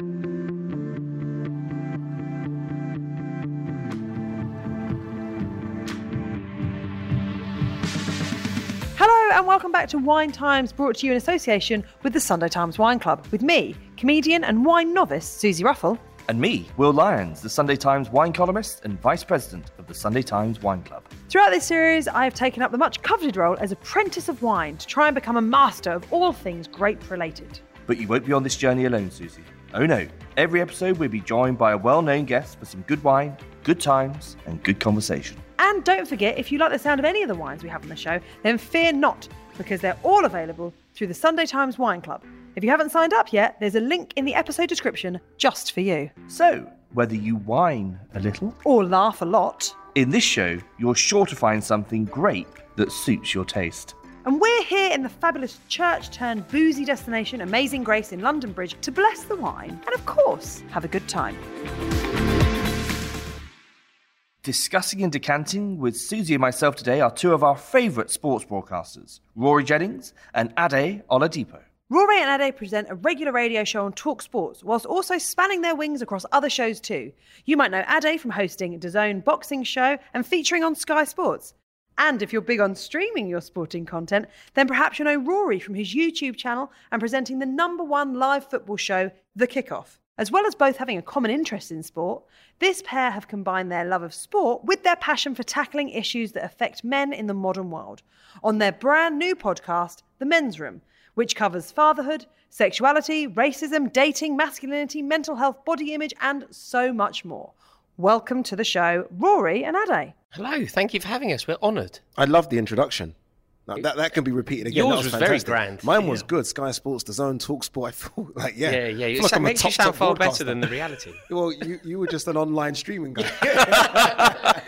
Hello and welcome back to Wine Times, brought to you in association with the Sunday Times Wine Club, with me, comedian and wine novice Susie Ruffell. And me, Will Lyons, the Sunday Times wine columnist and vice president of the Sunday Times Wine Club. Throughout this series, I have taken up the much coveted role as apprentice of wine to try and become a master of all things grape related. But you won't be on this journey alone, Susie. Oh no, every episode we'll be joined by a well known guest for some good wine, good times, and good conversation. And don't forget, if you like the sound of any of the wines we have on the show, then fear not, because they're all available through the Sunday Times Wine Club. If you haven't signed up yet, there's a link in the episode description just for you. So, whether you whine a little, Or laugh a lot. in this show, you're sure to find something great that suits your taste. And we're here in the fabulous church turned boozy destination Amazing Grace in London Bridge to bless the wine and, of course, have a good time. Discussing and decanting with Susie and myself today are two of our favourite sports broadcasters, Rory Jennings and Ade Oladipo. Rory and Ade present a regular radio show on Talk Sports, whilst also spanning their wings across other shows too. You might know Ade from hosting DAZN Boxing Show and featuring on Sky Sports. And if you're big on streaming your sporting content, then perhaps you know Rory from his YouTube channel and presenting the number one live football show, The Kickoff. As well as both having a common interest in sport, this pair have combined their love of sport with their passion for tackling issues that affect men in the modern world on their brand new podcast, The Men's Room, which covers fatherhood, sexuality, racism, dating, masculinity, mental health, body image, and so much more. Welcome to the show, Rory and Ade. Hello, thank you for having us. We're honoured. I love the introduction. That, that, that can be repeated again. Yours That was very grand. Mine was Yeah. good. Sky Sports, the Zone, Talk Sport. I felt like yeah, Yeah, yeah. I It like sa- I'm makes you sound far better than the reality. Well, you, you were just an online streaming guy.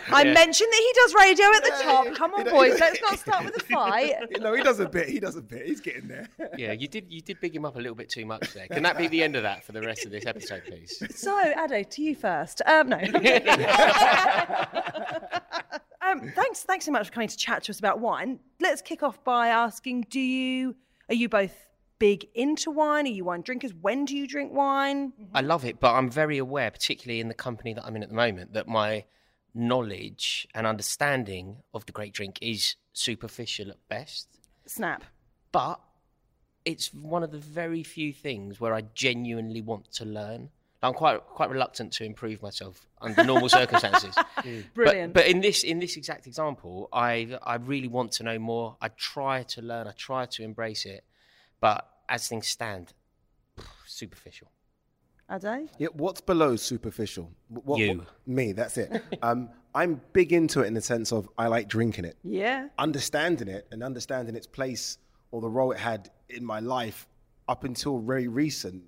I mentioned that he does radio at the Yeah, top. yeah, Come on, you know, boys, you- let's not start with a fight. you know, he does a bit. He does a bit. He's getting there. Yeah, you did. You did big him up a little bit too much there. Can that be the end of that for the rest of this episode, please? So, Ade, to you first. Um, no. Thanks, thanks so much for coming to chat to us about wine. Let's kick off by asking: Do you are you both big into wine? Are you wine drinkers? When do you drink wine? I love it, but I'm very aware, particularly in the company that I'm in at the moment, that my knowledge and understanding of the great drink is superficial at best. Snap. But it's one of the very few things where I genuinely want to learn. I'm quite quite reluctant to improve myself under normal circumstances. Brilliant. But, but in this in this exact example, I I really want to know more. I try to learn. I try to embrace it. But as things stand, superficial. Ade? Yeah, what's below superficial? What, what- You. me. That's it. Um, I'm big into it in the sense of I like drinking it. Yeah. understanding it and understanding its place or the role it had in my life up until very recent, th-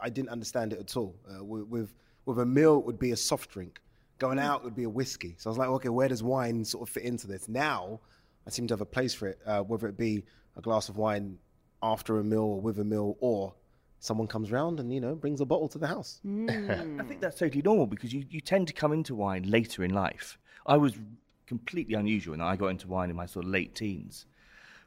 I didn't understand it at all. Uh, with, with with a meal, it would be a soft drink. Going out would be a whiskey. So I was like, okay, where does wine sort of fit into this? Now, I seem to have a place for it, uh, whether it be a glass of wine after a meal or with a meal, or someone comes round and you know brings a bottle to the house. I think that's totally normal because you, you tend to come into wine later in life. I was completely unusual and I got into wine in my sort of late teens.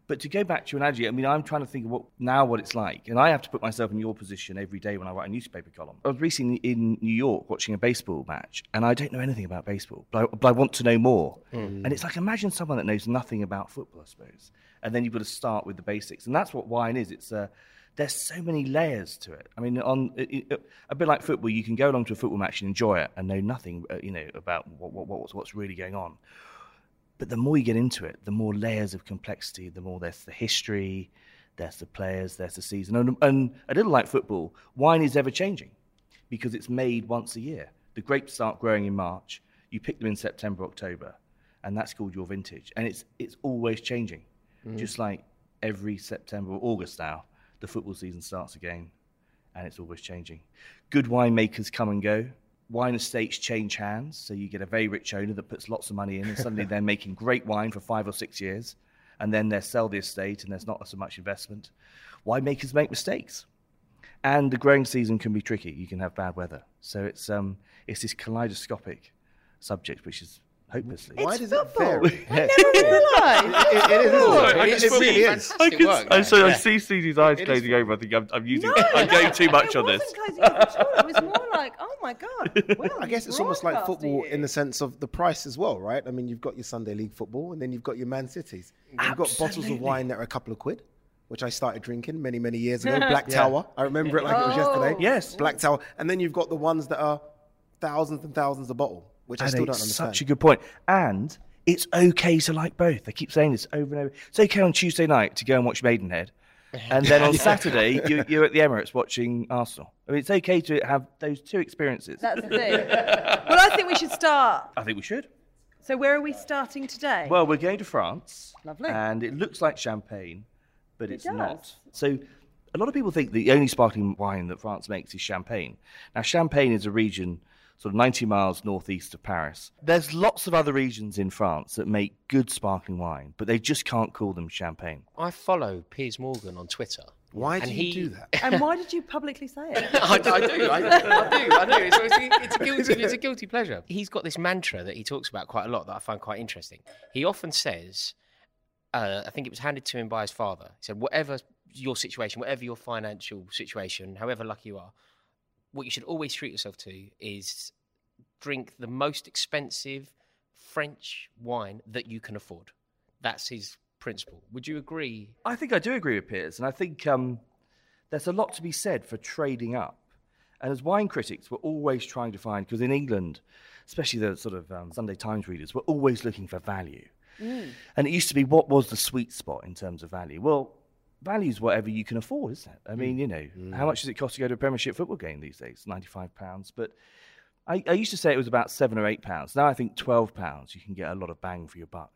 But to go back to your analogy, I mean, I'm trying to think of what now what it's like, and I have to put myself in your position every day when I write a newspaper column. I was recently in New York watching a baseball match, and I don't know anything about baseball, but I, but I want to know more. And it's like imagine someone that knows nothing about football, I suppose, and then you've got to start with the basics, and that's what wine is. It's uh, there's so many layers to it. I mean, on it, it, a bit like football, you can go along to a football match and enjoy it and know nothing, uh, you know, about what, what, what's what's really going on But the more you get into it, the more layers of complexity, the more there's the history, there's the players, there's the season. And, and a little like football, wine is ever changing because it's made once a year. The grapes start growing in March, you pick them in September, October, and that's called your vintage. And it's, it's always changing. Mm. Just like every September or August now, the football season starts again and it's always changing. Good winemakers come and go. Wine estates change hands, so you get a very rich owner that puts lots of money in, and suddenly they're making great wine for five or six years, and then they sell the estate, and there's not so much investment. Winemakers make mistakes, and the growing season can be tricky. You can have bad weather, so it's um, it's this kaleidoscopic subject, which is hopelessly. Why does it vary? I never realised. It- it is, isn't it? I It- it thought really is. I, can, work I, there. so I see Susie's eyes glazing over. I think I'm, I'm using. No, I'm going too much on this. wasn't closing up. It was more like, oh my god. Well, I guess it's almost like football in the sense of the price as well, right? I mean, you've got your Sunday league football, and then you've got your Man Cities. You've got bottles of wine that are a couple of quid, which I started drinking many, many years ago. Black Tower, I remember it like it was yesterday. Oh. Yes. Black Tower, and then you've got the ones that are thousands and thousands a bottle, which I And still don't understand. Such a good point. And it's okay to like both. I keep saying this over and over. It's okay on Tuesday night to go and watch Maidenhead. And then on Saturday, you, you're at the Emirates watching Arsenal. I mean, it's okay to have those two experiences. That's the thing. well, I think we should start. I think we should. So where are we starting today? Well, we're going to France. Lovely. And it looks like champagne, but It it's does. not. So a lot of people think the only sparkling wine that France makes is champagne. Now, Champagne is a region sort of 90 miles northeast of Paris. There's lots of other regions in France that make good sparkling wine, but they just can't call them champagne. I follow Piers Morgan on Twitter. Why and do he, you do that? and why did you publicly say it? I, I do, I, I do, I do. It's, it's, a, it's, a guilty, it's a guilty pleasure. He's got this mantra that he talks about quite a lot that I find quite interesting. He often says, uh, I think it was handed to him by his father. He said, whatever your situation, whatever your financial situation, however lucky you are, what you should always treat yourself to is drink the most expensive French wine that you can afford. That's his principle. Would you agree? I think I do agree with Piers, and I think um, there's a lot to be said for trading up. And as wine critics, we're always trying to find, because in England, especially the sort of um, Sunday Times readers, we're always looking for value. And it used to be what was the sweet spot in terms of value? Well, value is whatever you can afford, isn't it? I mean, mm. you know, how mm. much does it cost to go to a Premiership football game these days? £95. But I, I used to say it was about seven or eight pounds. Now I think twelve pounds. You can get a lot of bang for your buck.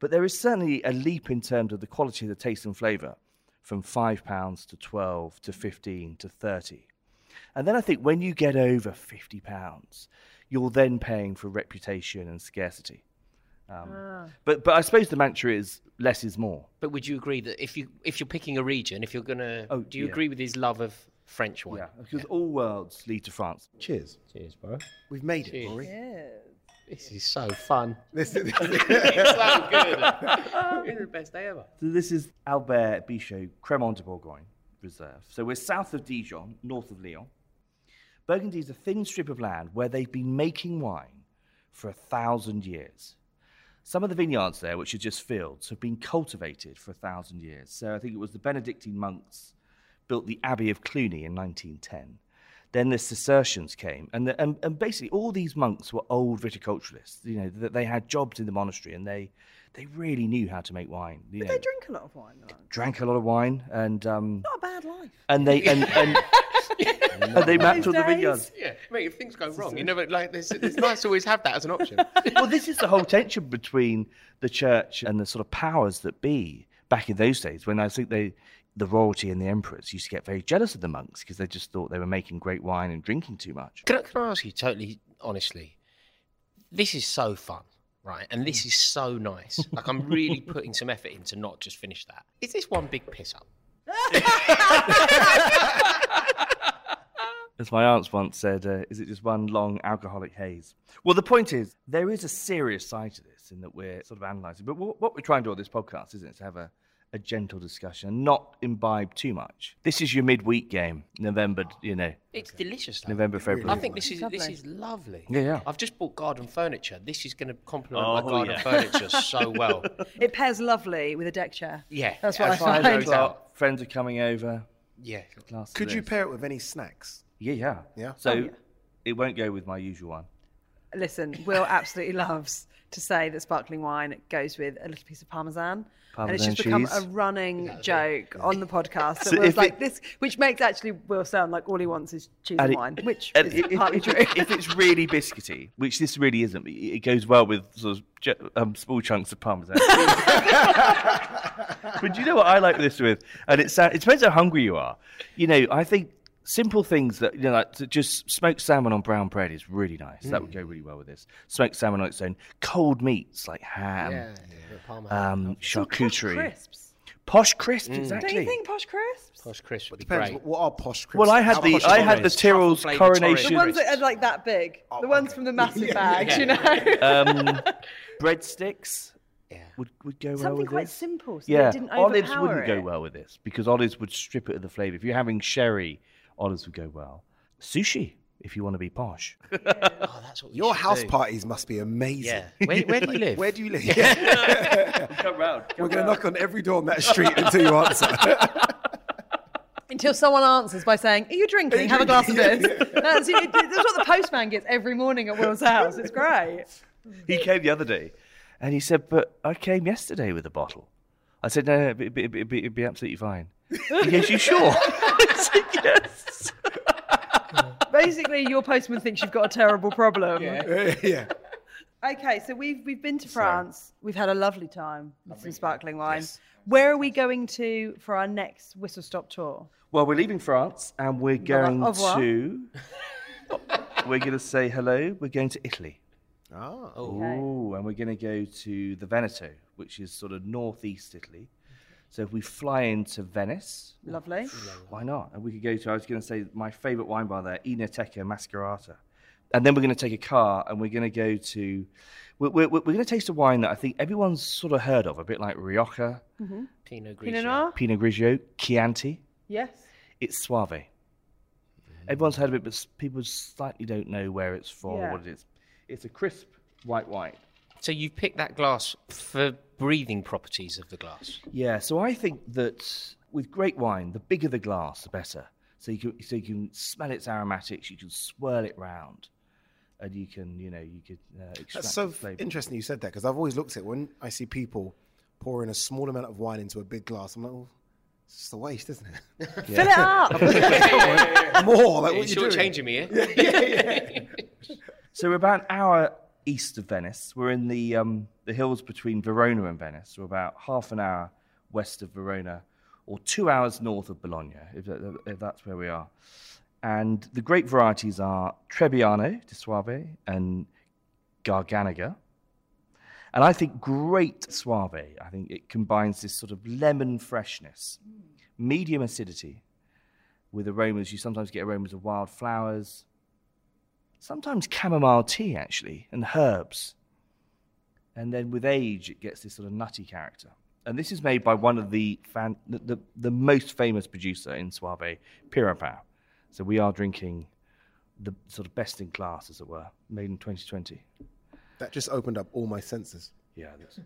But there is certainly a leap in terms of the quality of the taste and flavour from five pounds to twelve to fifteen to thirty. And then I think when you get over fifty pounds, you're then paying for reputation and scarcity. Um, But but I suppose the mantra is less is more. But would you agree that if you if you're picking a region, if you're gonna, Oh, do you yeah. agree with his love of French wine? Yeah, because all worlds lead to France. Cheers. Cheers, bro. We've made it, Cheers. Rory. This is so fun. This- is so good. it's the best day ever. So this is Albert Bichot Cremant de Bourgogne Reserve. So we're south of Dijon, north of Lyon. Burgundy is a thin strip of land where they've been making wine for a thousand years. Some of the vineyards there, which are just fields, have been cultivated for a thousand years. So I think it was the Benedictine monks built the Abbey of Cluny in 1910. Then the Cistercians came, and, the, and, and basically all these monks were old viticulturalists. You know, that they had jobs in the monastery, and they they really knew how to make wine. You But know, they drink a lot of wine. though. drank a lot of wine, and um, Not a bad life. and they and and, and they mapped all the days. vineyards. Yeah, mate. If things go wrong, you never like. There's, it's nice to always have that as an option. well, this is the whole tension between the church and the sort of powers that be back in those days when I think they, the royalty and the emperors used to get very jealous of the monks because they just thought they were making great wine and drinking too much. Can I, can I ask you totally honestly? This is so fun, right? And this is so nice. Like I'm really putting some effort in to not just finish that. Is this one big piss up? As my aunts once said, uh, is it just one long alcoholic haze? Well, the point is, there is a serious side to this in that we're sort of analysing. But what, what we're trying to do on this podcast, isn't it, to have a, a gentle discussion and not imbibe too much. This is your midweek game, November, you know, It's delicious. Though. November, February. I think this is Lovely. this is lovely. Yeah, yeah. I've just bought garden furniture. This is going to complement Oh, my garden yeah. furniture so well. It pairs lovely with a deck chair. Yeah, That's what I find. far as it goes out. O'clock, friends are coming over. Yeah. Could you pair it with any snacks? Yeah, yeah. Yeah? So Oh, yeah. it won't go with my usual one. listen, Will absolutely loves to say that sparkling wine goes with a little piece of parmesan. and it's Parmesan just become cheese. a running joke on the podcast So Will's like it- this, which makes actually Will sound like all he wants is cheese And and it- wine, which and is if- if- partly if, true. If it's really biscuity, which this really isn't, it it goes well with sort of um, small chunks of parmesan. but do you know what I like this with? And it, sa- it depends how hungry you are. You know, I think simple things that, you know, like to just smoked salmon on brown bread is really nice. That would go really well with this. Smoked salmon on its own. Cold meats like ham, Yeah, yeah, um, Some posh charcuterie. crisps. Posh crisps, exactly. Don't you think posh crisps? Posh crisp would be Depends. great. What are posh crisps? Well, I had How the posh I had the those? Tyrrell's coronation. The ones that are like that big, the ones from the massive bags, you know. um, breadsticks Yeah. would, would go well Something with quite this. simple, so yeah, didn't olives wouldn't go well with this because olives would strip it of the flavour. If you're having sherry, olives would go well. Sushi, if you want to be posh. Oh, that's what we Your should house do. parties must be amazing. Yeah. Where, where do you live? Where do you live? Come round. We're going to knock on every door on that street until you answer. Until someone answers by saying, "Are you drinking? Have a glass of this." That's, it- that's what the postman gets every morning at Will's house. It's great. He came the other day, and he said, "But I came yesterday with a bottle." I said, "No, no it'd, be, it'd, be, it'd be absolutely fine." He goes, "You sure?" I said, "Yes." Basically, your postman thinks you've got a terrible problem. yeah. Okay, so we've we've been to France. We've had a lovely time with some sparkling wine. Where are we going to for our next whistle stop tour? Well, we're leaving France, and we're going Au to. we're going to say hello. We're going to Italy. Ah, oh. Ooh, and we're going to go to the Veneto, which is sort of northeast Italy. So if we fly into Venice, Lovely. why not? And we could go to, I was going to say, my favourite wine bar there, Enoteca Mascareta. And then we're going to take a car and we're going to go to, we're, we're, we're going to taste a wine that I think everyone's sort of heard of, a bit like Rioja, mm-hmm. Pinot Grigio. Pinot Noir. Pinot Grigio, Chianti. Yes. It's Soave. Everyone's heard of it, but people slightly don't know where it's from Yeah. or what it is. It's a crisp white wine. So you've picked that glass for breathing properties of the glass. Yeah, so I think that with great wine, the bigger the glass, the better. So you can so you can smell its aromatics, you can swirl it round, and you can you know you could uh, That's so the interesting you said that because I've always looked at when I see people pouring a small amount of wine into a big glass. I'm like, oh, it's just a waste, isn't it? Fill it up. More like what You're what you doing? shortchanging me here. So we're about an hour east of Venice. We're in the um, the hills between Verona and Venice. We're about half an hour west of Verona, or two hours north of Bologna, if, if that's where we are. And the great varieties are Trebbiano di Soave and Garganega. And I think great Soave, I think it combines this sort of lemon freshness, medium acidity, with aromas. You sometimes get aromas of wild flowers, sometimes chamomile tea actually and herbs and then with age it gets this sort of nutty character and this is made by one of the fan, the, the, the most famous producer in Soave, Pieropan. So we are drinking the sort of best in class, as it were, made in 2020. That just opened up all my senses. Yeah, that's...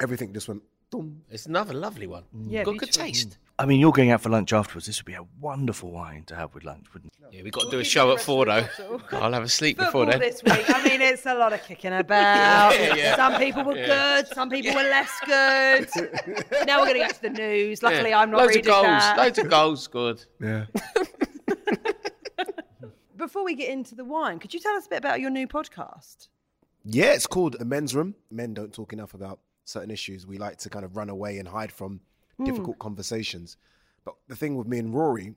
Everything just went. Dum. It's another lovely one. Mm. Yeah, Got good taste. Mm. I mean, you're going out for lunch afterwards. This would be a wonderful wine to have with lunch, wouldn't it? Yeah, we've got to do a show at four though. I'll have a sleep before Football then. this week. I mean, it's a lot of kicking about. Yeah, yeah. Some people were good, some people were less good. now we're going to go to the news. Luckily, Yeah. I'm not Loads reading of goals. that. Loads of goals. Good. Yeah. Before we get into the wine, could you tell us a bit about your new podcast? Yeah, it's called The Men's Room. Men don't talk enough about certain issues. We like to kind of run away and hide from difficult conversations. But the thing with me and Rory,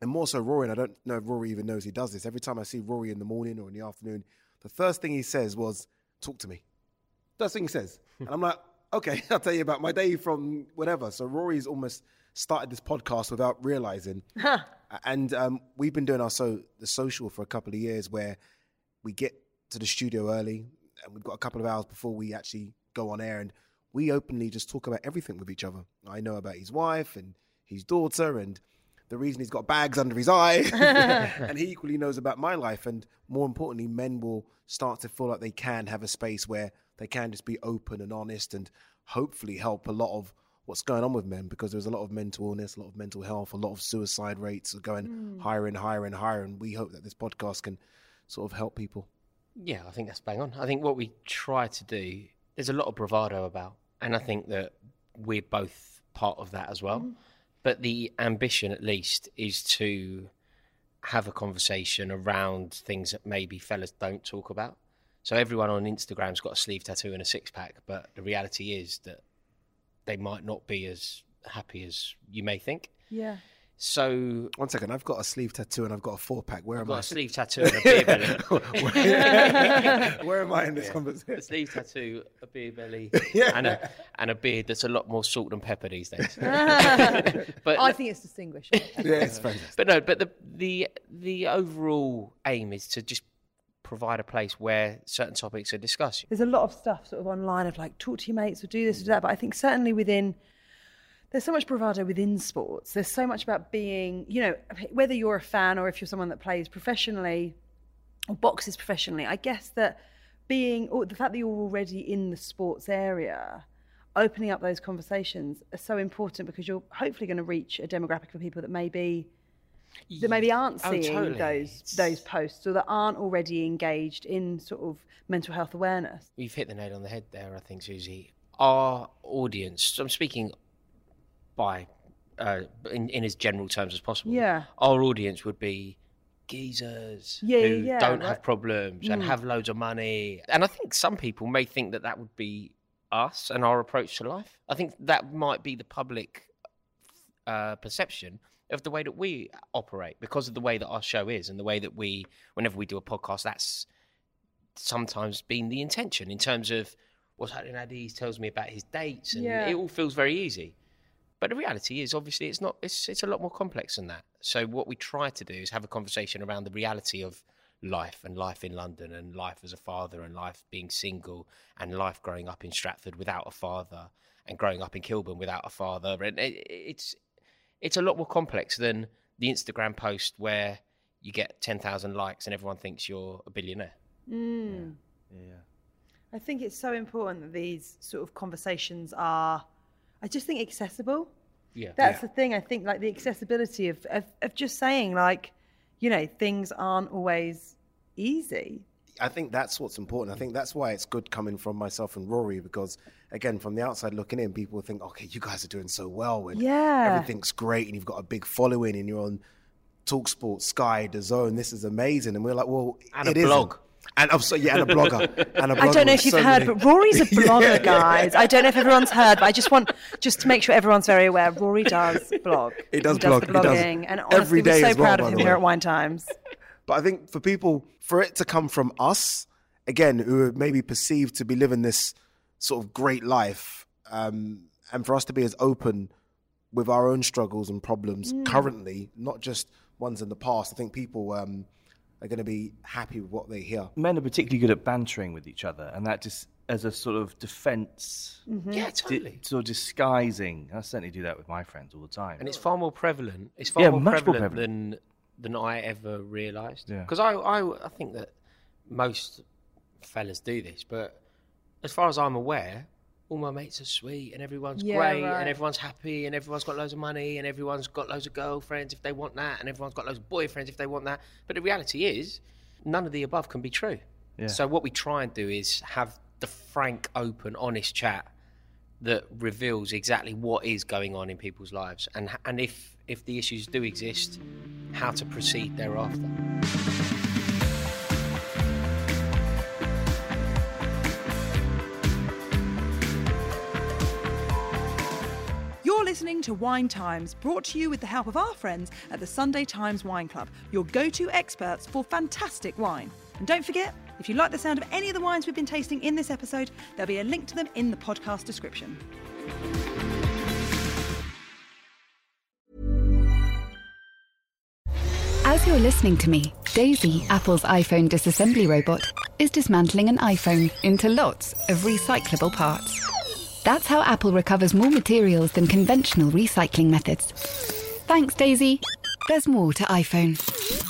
and more so Rory, and I don't know if Rory even knows he does this. Every time I see Rory in the morning or in the afternoon, the first thing he says was, Talk to me. First thing he says. and I'm like, Okay, I'll tell you about my day from whatever. So Rory's almost started this podcast without realizing. And um, we've been doing our so the social for a couple of years where we get to the studio early and we've got a couple of hours before we actually go on air and we openly just talk about everything with each other. I know about his wife and his daughter and the reason he's got bags under his eye and he equally knows about my life and more importantly men will start to feel like they can have a space where they can just be open and honest and hopefully help a lot of what's going on with men because there's a lot of mental illness, a lot of mental health, a lot of suicide rates are going hmm. higher and higher and higher and we hope that this podcast can sort of help people. Yeah, I think that's bang on. I think what we try to do, there's a lot of bravado about, and I think that we're both part of that as well. Mm. But the ambition, at least, is to have a conversation around things that maybe fellas don't talk about. So everyone on Instagram's got a sleeve tattoo and a six pack, but the reality is that they might not be as happy as you may think. Yeah. So One second, I've got a sleeve tattoo and I've got a four pack. Where I've am got I? a sleeve tattoo and a beer belly. Where am I in this conversation? a sleeve tattoo, a beer belly, and a and a beard that's a lot more salt and pepper these days. but I think it's distinguished. Yeah, it's fantastic. but no, but the the the overall aim is to just provide a place where certain topics are discussed. There's a lot of stuff sort of online of like talk to your mates or do this or do that, but I think certainly within there's so much bravado within sports. There's so much about being, you know, whether you're a fan or if you're someone that plays professionally or boxes professionally. I guess that being or the fact that you're already in the sports area, opening up those conversations are so important because you're hopefully going to reach a demographic of people that maybe that maybe aren't Oh, seeing totally. those those posts or that aren't already engaged in sort of mental health awareness. You've hit the nail on the head there, I think, Susie. Our audience, I'm speaking by uh, in, in as general terms as possible. Yeah. Our audience would be geezers Yeah, who yeah, don't right. have problems and Mm. have loads of money. And I think some people may think that that would be us and our approach to life. I think that might be the public uh, perception of the way that we operate because of the way that our show is and the way that we, whenever we do a podcast, that's sometimes been the intention in terms of what's happening at he tells me about his dates and Yeah. it all feels very easy. But the reality is obviously it's not it's it's a lot more complex than that. So what we try to do is have a conversation around the reality of life and life in London and life as a father and life being single and life growing up in Stratford without a father and growing up in Kilburn without a father and it, it's it's a lot more complex than the Instagram post where you get 10,000 likes and everyone thinks you're a billionaire. Mm. Yeah. I think it's so important that these sort of conversations are, I just think, accessible. Yeah. That's the thing. I think like the accessibility of, of, of just saying like, you know, things aren't always easy. I think that's what's important. I think that's why it's good coming from myself and Rory because, again, from the outside looking in, people think, okay, you guys are doing so well and Yeah. everything's great and you've got a big following and you're on Talksport, Sky, The Zone. This is amazing. And we're like, well, And a it isn't. And I'm so, yeah, and a blogger. And a blogger I don't know if you've so heard, many- but Rory's a blogger, guys. I don't know if everyone's heard, but I just want just to make sure everyone's very aware. Rory does blog. He does the blog, he does. blogging, and honestly, Every day we're so well, proud of him here at Wine Times. But I think for people, for it to come from us, again, who are maybe perceived to be living this sort of great life, um, and for us to be as open with our own struggles and problems Mm. currently, not just ones in the past, I think people um, are going to be happy with what they hear. Men are particularly good at bantering with each other, and that just as a sort of defense mm-hmm. Yeah, di- totally. sort of disguising. I certainly do that with my friends all the time. and it's far more prevalent. It's far Yeah, more, much more prevalent prevalent. than than I ever realised. Yeah. Because I, I I think that most fellas do this, but as far as I'm aware, all my mates are sweet and everyone's Yeah, great right. and everyone's happy and everyone's got loads of money and everyone's got loads of girlfriends if they want that and everyone's got loads of boyfriends if they want that. But the reality is, none of the above can be true. Yeah. So what we try and do is have the frank, open, honest chat that reveals exactly what is going on in people's lives and and if if the issues do exist, how to proceed thereafter. Listening to Wine Times, brought to you with the help of our friends at the Sunday Times Wine Club, your go to experts for fantastic wine. And don't forget, if you like the sound of any of the wines we've been tasting in this episode, there'll be a link to them in the podcast description. As you're listening to me, Daisy, Apple's iPhone disassembly robot, is dismantling an iPhone into lots of recyclable parts. That's how Apple recovers more materials than conventional recycling methods. Thanks, Daisy. There's more to iPhone.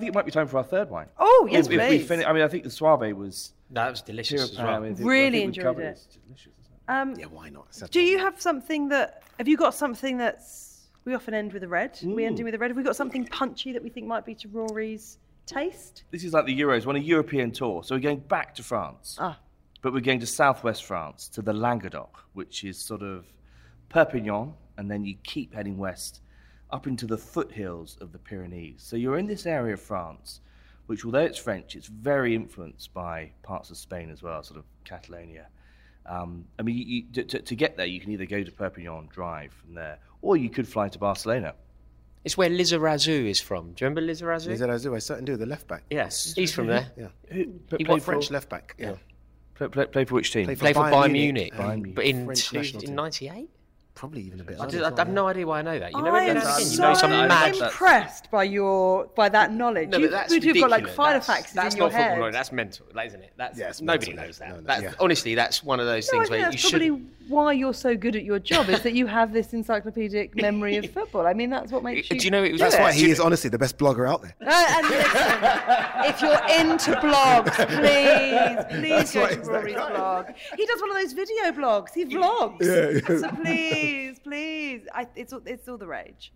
I think it might be time for our third wine. Oh, yes, If- if we please. I mean, I think the Soave was. That was delicious as well. I think Really we enjoyed it. It's delicious, it? Um, Yeah, why not? It's do you have something that? Have you got something that's? We often end with a red. We end with a red. Have we got something punchy that we think might be to Rory's taste? This is like the Euros, we're on a European tour. So we're going back to France. Ah. But we're going to southwest France, to the Languedoc, which is sort of Perpignan, and then you keep heading west up into the foothills of the Pyrenees. So you're in this area of France, which, although it's French, it's very influenced by parts of Spain as well, sort of Catalonia. Um, I mean, you, you, to, to- to get there, you can either go to Perpignan, drive from there, or you could fly to Barcelona. It's where Lizarazu is from. Do you remember Lizarazu? Lizarazu, I certainly do. The left back. Yes, he's from there. Yeah. Who, play, He play went for, French left back. Yeah. play, play, play for which team? Play for Played for Bayern Bayern Munich. Munich, Bayern Munich. but in, French in '98. Probably even a bit. I, later. do- I have no idea why I know that. You never I am that again. You so know some mad. that's- impressed by your by that knowledge. No, you, but that's you've got like ridiculous. five that's, facts that's in your not football head. knowledge. That's mental, that isn't it? That's Yeah, it's nobody mental, knows that. No, no, that's yeah. honestly, that's one of those No, I things think where that's you probably should. why you're so good at your job is that you have this encyclopedic memory of football. I mean, that's what makes you. Do you. you know it was- That's why he is honestly the best blogger out there. Uh, and listen, if you're into blogs, please, please go to Rory's blog. He does one of those video blogs. He vlogs. Yeah, yeah. So please, please, I, it's all, it's all the rage.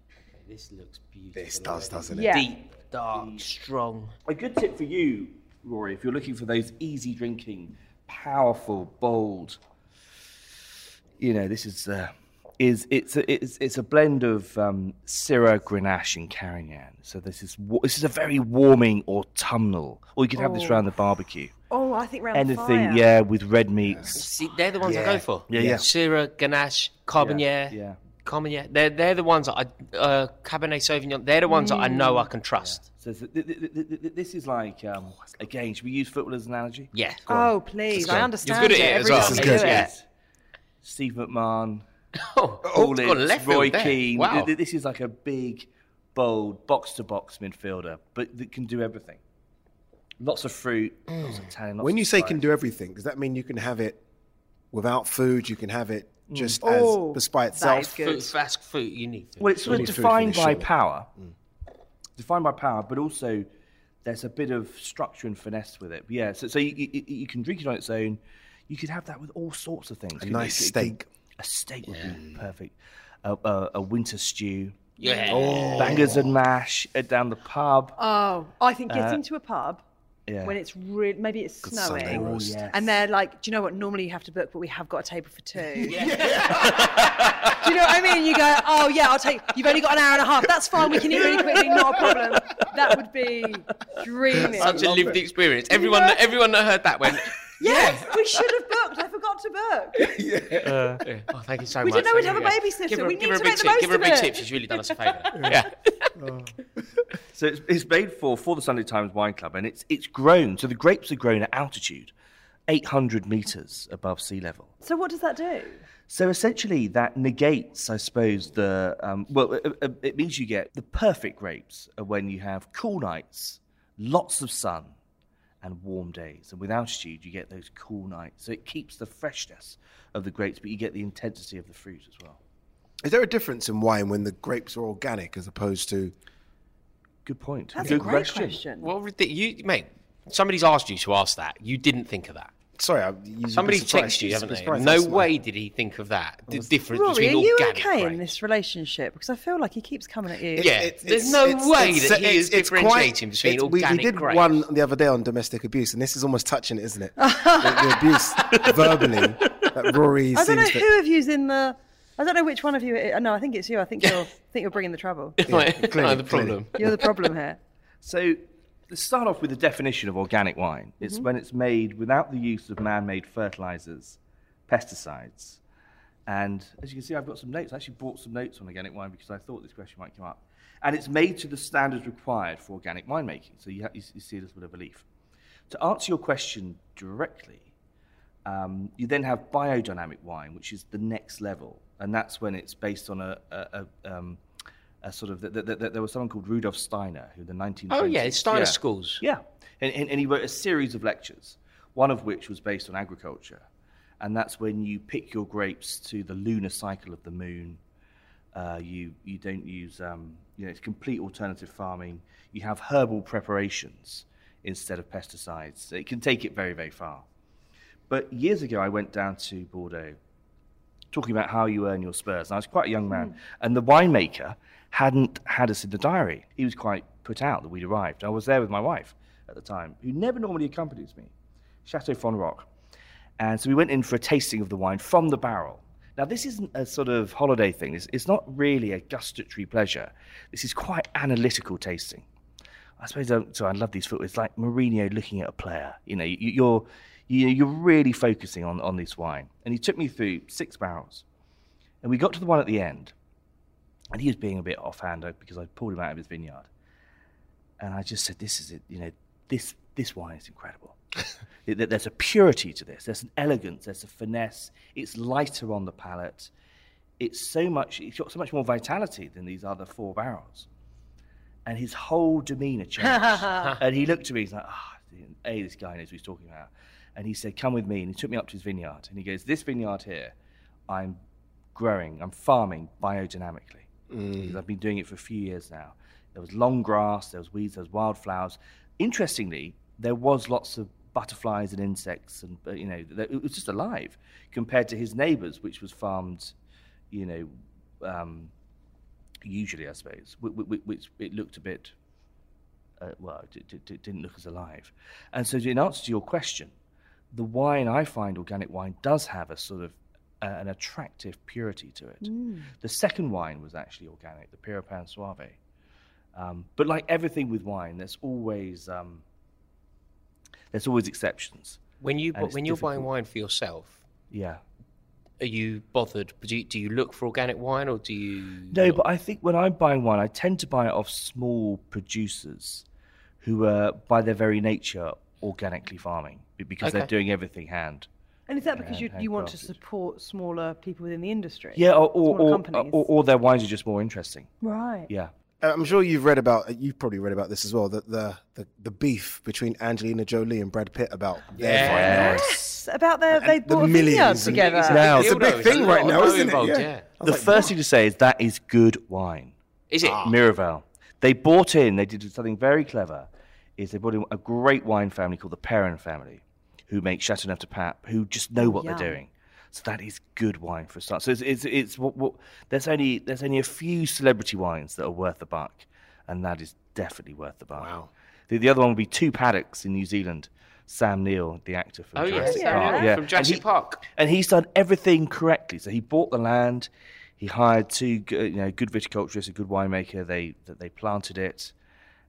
This looks beautiful. This does, doesn't it? Yeah. Deep, dark, strong. A good tip for you, Rory, if you're looking for those easy drinking, powerful, bold. You know, this is uh, is it's a, it's it's a blend of um, Syrah, Grenache, and Carignan. So this is this is a very warming autumnal. Or you could have this Oh. around the barbecue. Oh, I think round Anything, fire. yeah, with red meats. See, they're the ones I go for. Yeah, yeah. Syrah, Grenache, Carbonier. Yeah. Carbonier. They're, they're the ones that I. Uh, Cabernet Sauvignon. They're the ones that I know I can trust. So th- th- th- th- th- th- this is like um, again. Should we use football as an analogy? Yeah. Oh, please. I understand You're good at it it as well. This is good. it. Steve McMahon. Oh, oh All it's gone in, left Roy field there. Keane. Wow. Th- th- This is like a big, bold, box-to-box midfielder, but that can do everything. Lots of fruit, lots of tannin. Lots When of you say spice. can do everything, does that mean you can have it without food? You can have it mm. just Oh, as by that itself. is good. Food, fast food, you need to. well, it's sort of need food for defined by show. power, mm. defined by power, but also there's a bit of structure and finesse with it. Yeah, so, so you, you, you can drink it on its own. You could have that with all sorts of things. A Could- nice it- it can- steak. A steak would be perfect. A, a, a winter stew. yeah. Bangers and mash uh, down the pub. Oh, I think Uh, getting to a pub Yeah. when it's really maybe it's Sunday snowing, roast. yes. and they're like, "Do you know what? Normally you have to book, but we have got a table for two. Do you know what I mean? You go, "Oh yeah, I'll take. You've only got an hour and a half. That's fine. We can eat really quickly. Not a problem. That would be dreamy. Such a lived experience. Everyone, that, everyone that heard that went. Yes, we should have booked. I forgot to book. Uh, yeah. Oh, thank you so We much. didn't know we'd have you. a babysitter. Give her, We give need a to big make the tip. most Give her a of big it. tip. She's really done us a favour. yeah. Oh. So it's, it's made for for the Sunday Times Wine Club, and it's it's grown. So the grapes are grown at altitude, 800 meters above sea level. So what does that do? So essentially, that negates, I suppose, the um, well. It, it- it means you get the perfect grapes when you have cool nights, lots of sun, and warm days. And with altitude, you get those cool nights. So it keeps the freshness of the grapes, but you get the intensity of the fruit as well. Is there a difference in wine when the grapes are organic as opposed to? Good point. That's Good a great question. Well, you, mate. Somebody's asked you to ask that. You didn't think of that. Sorry, I, you'd Somebody surprised- texted you, haven't they? No way did he think of that. The difference Rory, are you organic okay grain. in this relationship? Because I feel like he keeps coming at you. Yeah, It- there's no it's- way it's- that he it's- is it's quite- differentiating between it's- we- organic We did grapes. one the other day on domestic abuse, and this is almost touching it, isn't it? the, the abuse verbally that Rory I don't know seems to. who of you's in the. I don't know which one of you. It, no, I think it's you. I think you're. I think you're bringing the trouble. Am I- clearly, am I the clearly. problem? You're the problem here. So, let's start off with the definition of organic wine. It's when it's made without the use of man made fertilizers, pesticides. And as you can see, I've got some notes. I actually brought some notes on organic wine because I thought this question might come up. And it's made to the standards required for organic winemaking. So, you, ha- you, see this with a belief. To answer your question directly, um, you then have biodynamic wine, which is the next level, and that's when it's based on a, a, a, um, a sort of. th th th there was someone called Rudolf Steiner who in the 1920s. Oh, yeah, it's Steiner yeah. schools. Yeah, and, and, and he wrote a series of lectures, one of which was based on agriculture, and that's when you pick your grapes to the lunar cycle of the moon. Uh, you you don't use um, you know it's complete alternative farming. You have herbal preparations instead of pesticides. It can take it very very far. But years ago, I went down to Bordeaux, talking about how you earn your spurs. And I was quite a young man, and the winemaker hadn't had us in the diary. He was quite put out that we'd arrived. I was there with my wife at the time, who never normally accompanies me, Chateau Fonroque. And so we went in for a tasting of the wine from the barrel. Now, this isn't a sort of holiday thing. It's, it's not really a gustatory pleasure. This is quite analytical tasting. I suppose um, so. I love these footwear. It's like Mourinho looking at a player. You know, you, you're you, you're really focusing on on this wine. And he took me through six barrels, and we got to the one at the end, and he was being a bit offhand because I pulled him out of his vineyard, and I just said, "This is it. You know, this this wine is incredible. There- there- There's a purity to this. There's an elegance. There's a finesse. It's lighter on the palate. It's so much. It's got so much more vitality than these other four barrels." and his whole demeanour changed. and he looked at me, he's like, ah, A, this guy knows what he's talking about. And he said, come with me. And he took me up to his vineyard. And he goes, this vineyard here, I'm growing, I'm farming biodynamically. Because I've been doing it for a few years now. There was long grass, there was weeds, there was wildflowers. Interestingly, there was lots of butterflies and insects, and uh, you know, it was just alive compared to his neighbours, which was farmed, you know, um, usually, I suppose, which, which it looked a bit, uh, well, it, it, it didn't look as alive. And so, in answer to your question, the wine I find organic wine does have a sort of uh, an attractive purity to it. The second wine was actually organic, the Pieropan Soave. Um, but like everything with wine, there's always um, there's always exceptions. When you And it's when you're buying wine for yourself, Yeah. are you bothered? Do you, do you look for organic wine or do you? No, not? but I think when I'm buying wine, I tend to buy it off small producers who are, by their very nature, organically farming be- because they're doing everything hand. And is that because you, you want to support smaller people within the industry? Yeah, or or, or, or, or their wines are just more interesting. right. Yeah. Uh, I'm sure you've read about. You've probably read about this as well. That the, the the beef between Angelina Jolie and Brad Pitt about their Yes. Yes, about their they And the bought a vineyard millions together. Now- It's a big Dildo, thing a right now, isn't it? Yeah. yeah. The like, first thing to say is that is good wine. Is it? Miraval. They bought in, they did something very clever, is they brought in a great wine family called the Perrin family, who make Chateauneuf de Pape, who just know what yum. they're doing. So that is good wine for a start. So it's, it's, it's what, what, there's only there's only a few celebrity wines that are worth the buck, and that is definitely worth the buck. Wow. The, the other one would be two paddocks in New Zealand. Sam Neill, the actor from Oh, Jurassic yeah, Park, yeah. From And he- Park. and he's done everything correctly. So he bought the land, he hired two, you know, good viticulturists, a good winemaker. They that they planted it,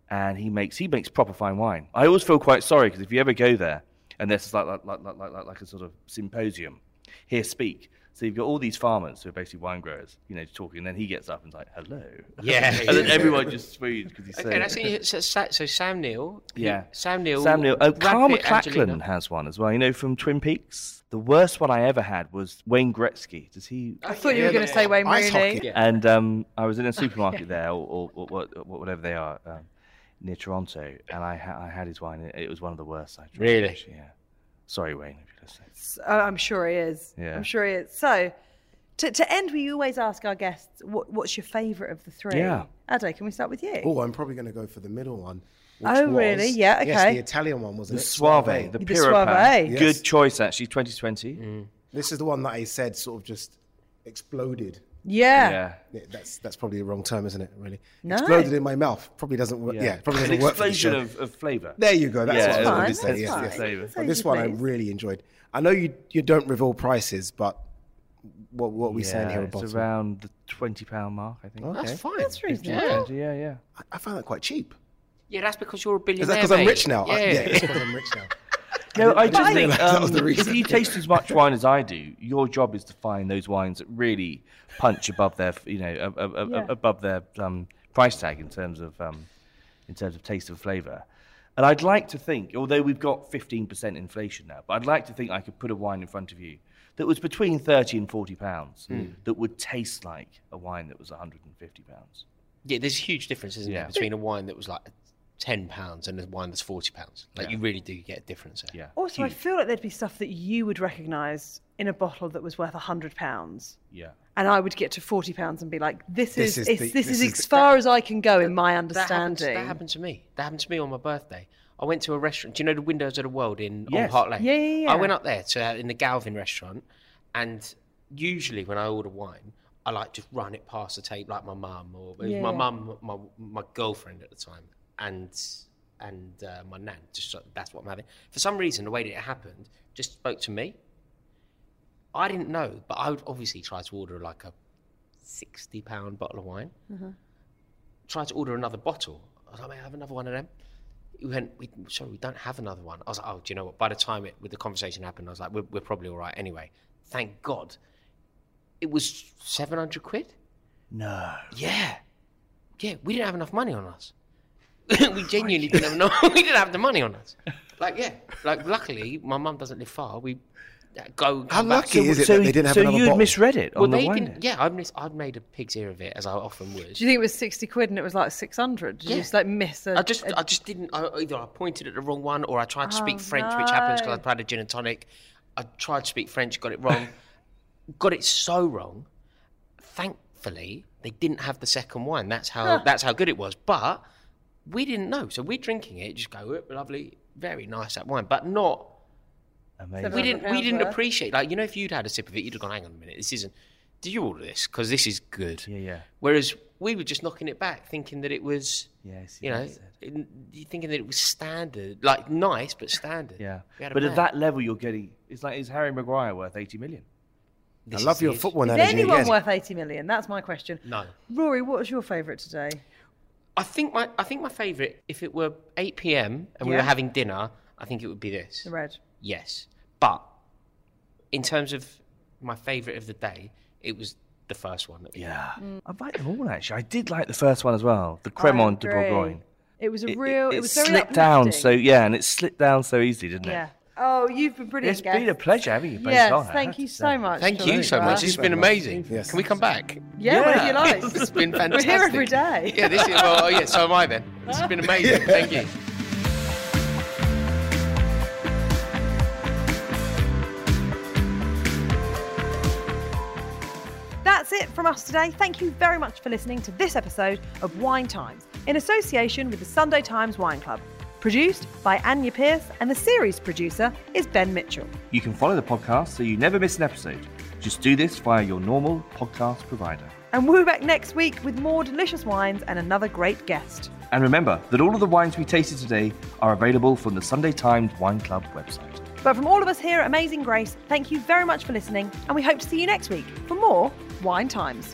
and he makes he makes proper fine wine. I always feel quite sorry because if you ever go there and there's like like like like, like, like a sort of symposium, here speak. So you've got all these farmers who are basically wine growers, you know, talking. And then he gets up and's like, "Hello," Yeah. and then everyone just swoons because he's Okay, so. that's. So, so Sam Neill. Yeah. Sam Neill. Sam Neill. Oh, Brad Carl Pitt, MacLachlan has one as well. You know, from Twin Peaks. The worst one I ever had was Wayne Gretzky. Does he? I thought you were going to say Wayne Ice Rooney. hockey. And um, I was in a supermarket there, or, or, or, what- whatever they are, um, near Toronto, and I, ha- I had his wine. It, it was one of the worst I tried. Really? actually, yeah. Sorry, Wayne, if you're listening. I'm sure he is. Yeah. I'm sure he is. So, to, to end, we always ask our guests, what, what's your favourite of the three? Yeah. Ado, can we start with you? Oh, I'm probably going to go for the middle one. which Oh, really? was- Yeah, Yes, okay. the Italian one, wasn't The it? Soave, the, The Soave. Pan. Yes. Good choice, actually, 2020. Mm. This is the one that I said sort of just exploded. Yeah. Yeah. Yeah, that's that's probably the wrong term, isn't it? Really, No. exploded in my mouth. Probably doesn't work. Yeah, probably An doesn't work for explosion of, of flavour. There you go. That's Yeah, what I was fine, to say. Yes, yes. Flavour. But this one I really enjoyed. I know you you don't reveal prices, but what what are we saying here Yeah, about It's around the £20 mark, I think. Oh, okay. That's fine. That's reasonable. Yeah. Yeah, yeah. I, I found that quite cheap. Yeah, that's because you're a billionaire. Is that because I'm mate. rich now? Yeah. I, yeah, it's because I'm rich now. No, I just think realise that um, was the if you taste as much wine as I do, your job is to find those wines that really punch above their, you know, Yeah. above their um, price tag in terms of um, in terms of taste and flavour. And I'd like to think, although we've got 15% inflation now, but I'd like to think I could put a wine in front of you that was between 30 and 40 pounds that would taste like a wine that was 150 pounds. Yeah, there's a huge difference, isn't Yeah. there, between a wine that was like ten pounds and a wine that's forty pounds. Like Yeah. you really do get a difference there. Yeah. Also, I feel like there'd be stuff that you would recognise in a bottle that was worth a hundred pounds. Yeah. And I would get to forty pounds and be like, "This, This is, is it's, the- this, this is is as the- far as I can go in my That happened, understanding." that happened to me. That happened to me on my birthday. I went to a restaurant. Do you know the Windows of the World in Yes. on Park Lane? Yeah, yeah, yeah. I went up there to uh, in the Galvin restaurant, and usually when I order wine, I like just run it past the table like my mum or Yeah, my mum, my my girlfriend at the time, and and uh, my nan. Just that's what I'm having. For some reason, the way that it happened just spoke to me. I didn't know, but I would obviously try to order like a sixty pound bottle of wine. Try to order another bottle. I was like, "May I have another one of them?" He went, we, "Sorry, we don't have another one." I was like, "Oh, do you know what?" By the time it with the conversation happened, I was like, "We're, we're probably all right anyway." Thank God. It was seven hundred quid. No. Yeah, yeah. We didn't have enough money on us. we genuinely didn't have enough. we didn't have the money on us. Like, yeah. Like, luckily, my mum doesn't live far. We uh, go. How come back. lucky is it that they didn't have so another you'd bottle? misread it Well, on the they wine didn't. Yeah, I'd, mis- I'd made a pig's ear of it, as I often would. Do you think it was sixty quid and it was like six hundred? Did Yeah. you just like miss a? I just, a- I just didn't. I, either I pointed at the wrong one, or I tried to speak Oh, French, which happens because no. I had a gin and tonic. I tried to speak French, got it wrong, got it so wrong. Thankfully, they didn't have the second wine. That's how. That's how good it was. But we didn't know, so we're drinking it. Just go, "Oh, lovely, very nice that wine, but not. Amazing. We didn't. We didn't appreciate. Like you know, if you'd had a sip of it, you'd have gone, "Hang on a minute, this isn't." Did you order this? Because this is good. Yeah, yeah. Whereas we were just knocking it back, thinking that it was. Yeah, I see You know, you said. in- you thinking that it was standard, like nice but standard. Yeah. We had a But at that level, you're getting. It's like, is Harry Maguire worth 80 million? This I love is your it. football is analogy anyone again. worth eighty million? That's my question. No, Rory, what was your favourite today? I think my I think my favourite, if it were 8 p.m. and we Yeah. were having dinner, I think it would be this. The red. Yes, but in terms of my favourite of the day, it was the first one. That we Yeah. Mm. I like them all, actually. I did like the first one as well. The Cremant de agree. Bourgogne. It was a It- real. It, it was very slipped down so, yeah, and it slipped down so easily, didn't it? Yeah. It? Oh, you've been brilliant. It's been a guest. pleasure having you both Yes, on. Thank you so say. much. Thank you so much. It's been amazing. Yes. Can we come back? Yeah, whenever you like. it's been We're here every day. Yeah, this is well. Oh, yeah, so am I. Then this has been amazing. Thank you. That's it from us today. Thank you very much for listening to this episode of Wine Times in association with the Sunday Times Wine Club. Produced by Anya Pierce, and the series producer is Ben Mitchell. You can follow the podcast so you never miss an episode. Just do this via your normal podcast provider. And we'll be back next week with more delicious wines and another great guest. And remember that all of the wines we tasted today are available from the Sunday Times Wine Club website. But from all of us here at Amazing Grace, thank you very much for listening, and we hope to see you next week for more Wine Times.